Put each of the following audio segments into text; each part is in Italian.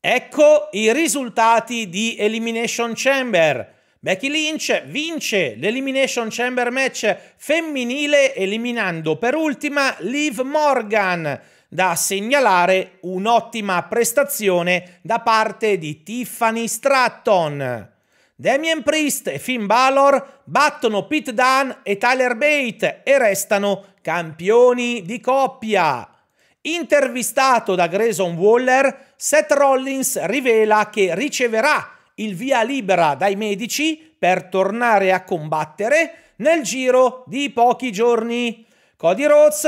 Ecco i risultati di Elimination Chamber. Becky Lynch vince l'Elimination Chamber match femminile eliminando per ultima Liv Morgan. Da segnalare un'ottima prestazione da parte di Tiffany Stratton. Damien Priest e Finn Balor battono Pete Dunne e Tyler Bate e restano campioni di coppia. Intervistato da Grayson Waller, Seth Rollins rivela che riceverà il via libera dai medici per tornare a combattere nel giro di pochi giorni. Cody Rhodes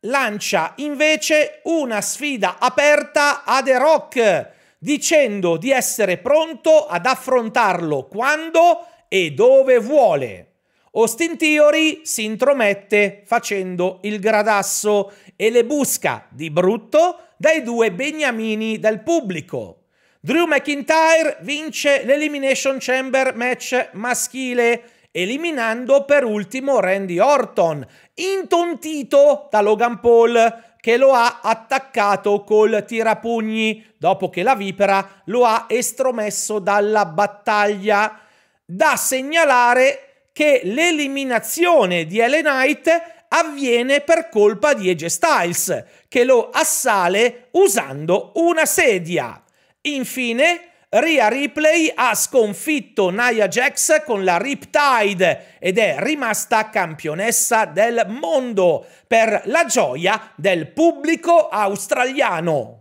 lancia invece una sfida aperta a The Rock, dicendo di essere pronto ad affrontarlo quando e dove vuole. Austin Theory si intromette facendo il gradasso e le busca di brutto dai due beniamini del pubblico. Drew McIntyre vince l'Elimination Chamber match maschile, eliminando per ultimo Randy Orton, intontito da Logan Paul, che lo ha attaccato col tirapugni dopo che la vipera lo ha estromesso dalla battaglia. Da segnalare che l'eliminazione di Ellen Knight avviene per colpa di AJ Styles, che lo assale usando una sedia. Infine, Rhea Ripley ha sconfitto Nia Jax con la Riptide ed è rimasta campionessa del mondo per la gioia del pubblico australiano.